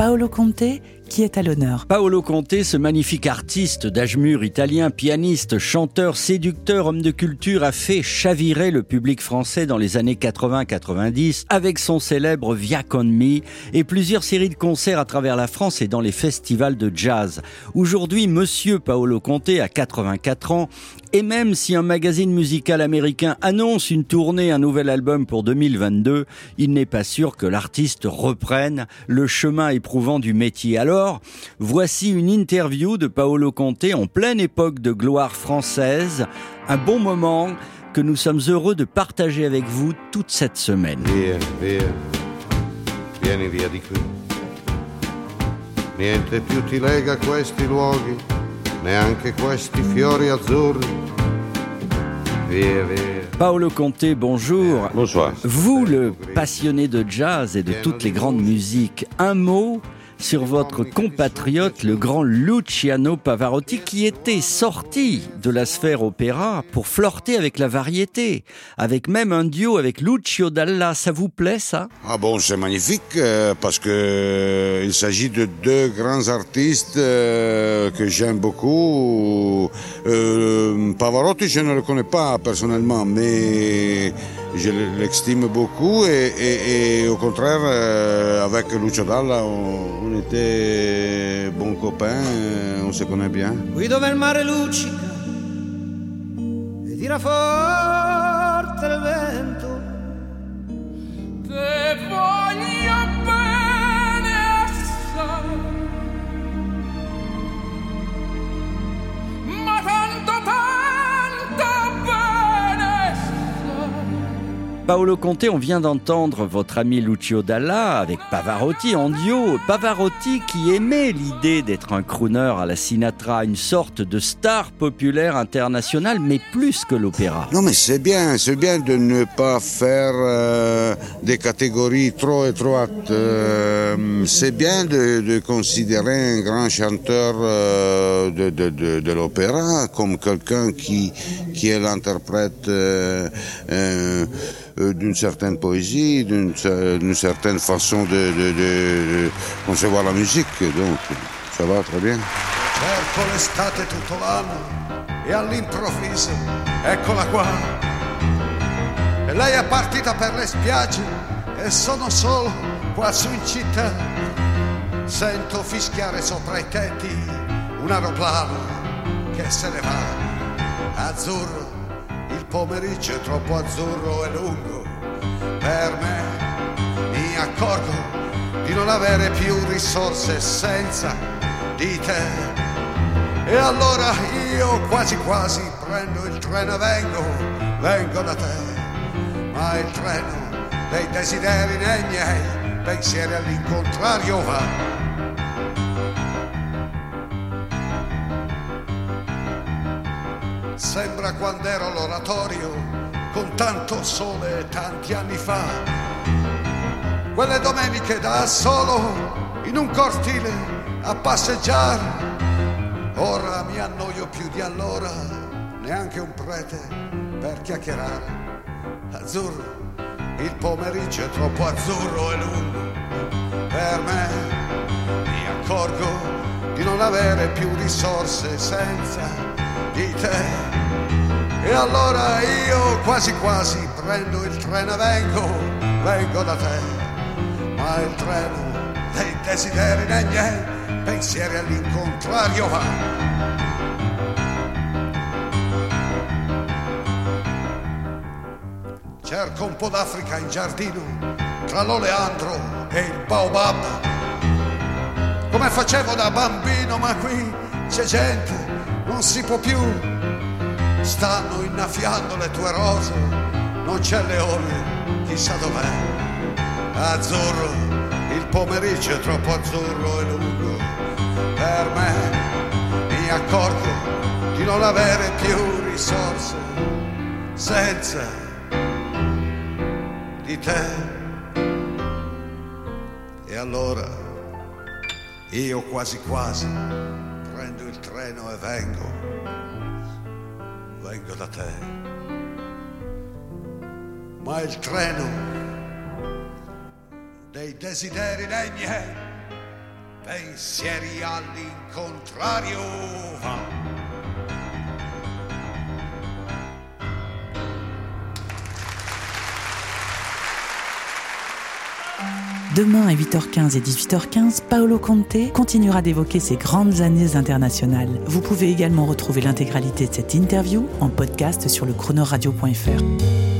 Paolo Conte qui est à l'honneur. Paolo Conte, ce magnifique artiste d'âge mûr italien, pianiste, chanteur, séducteur, homme de culture, a fait chavirer le public français dans les années 80-90 avec son célèbre Via Con Me et plusieurs séries de concerts à travers la France et dans les festivals de jazz. Aujourd'hui, monsieur Paolo Conte a 84 ans et même si un magazine musical américain annonce une tournée, un nouvel album pour 2022, il n'est pas sûr que l'artiste reprenne le chemin éprouvant du métier. Alors, voici une interview de Paolo Conte en pleine époque de gloire française, un bon moment que nous sommes heureux de partager avec vous toute cette semaine. Via, via, vieni via di qui. Niente più ti lega a questi luoghi, neanche questi fiori azzurri. Paolo Conte, bonjour. Bonsoir. Vous, le passionné de jazz et de toutes les grandes musiques, un mot sur votre compatriote, le grand Luciano Pavarotti, qui était sorti de la sphère opéra pour flirter avec la variété, avec même un duo avec Lucio Dalla. Ça vous plaît, ça? Ah bon, c'est magnifique euh, parce que euh, il s'agit de deux grands artistes euh, que j'aime beaucoup. Euh, Pavarotti, je ne le connais pas personnellement, mais je l'extime beaucoup et, et- et au contraire, euh, avec Lucio Dalla, on, on était bons copains, euh, on se connaît bien. qui dove il mare luccica e tira forte il vento. Paolo Conte, on vient d'entendre votre ami Lucio Dalla avec Pavarotti en duo. Pavarotti qui aimait l'idée d'être un crooner à la Sinatra, une sorte de star populaire internationale, mais plus que l'opéra. Non mais c'est bien, c'est bien de ne pas faire euh, des catégories trop étroites. Euh, c'est bien de, de considérer un grand chanteur euh, de, l'opéra comme quelqu'un qui, qui est l'interprète euh, d'une certaine poésie, d'une cer- d'une certaine façon de- de- de concevoir la musique. Donc ça va très bien. Cerco l'estate tutto l'anno e all'improvviso eccola qua. E lei è partita per le spiagge e sono solo qua su in città. Sento fischiare sopra i tetti un aeroplano che se ne va. Azzurro, il pomeriggio è troppo azzurro e lungo per me. Mi accorgo di non avere più risorse senza di te. E allora io quasi quasi prendo il treno e vengo, vengo da te. Ma il treno dei desideri nei miei pensieri all'incontrario va. Sembra quando ero all'oratorio con tanto sole tanti anni fa. Quelle domeniche da solo in un cortile a passeggiare. Ora mi annoio più di allora, neanche un prete per chiacchierare. Azzurro, il pomeriggio è troppo azzurro e lungo. Per me mi accorgo non avere più risorse senza di te. E allora io quasi quasi prendo il treno e vengo, vengo da te. Ma il treno dei desideri nei miei pensieri all'incontrario va. Cerco un po' d'Africa in giardino, tra l'oleandro e il baobab. Come facevo da bambino, ma qui c'è gente, non si può più. Stanno innaffiando le tue rose, non c'è leone, chissà dov'è. Azzurro, il pomeriggio è troppo azzurro e lungo. per me mi accorgo di non avere più risorse senza di te. E allora io quasi quasi prendo il treno e vengo, vengo da te. Ma il treno dei desideri dei miei pensieri all'incontrario va. Demain à 8h15 et 18h15, Paolo Conte continuera d'évoquer ses grandes années internationales. Vous pouvez également retrouver l'intégralité de cette interview en podcast sur le chronoradio.fr.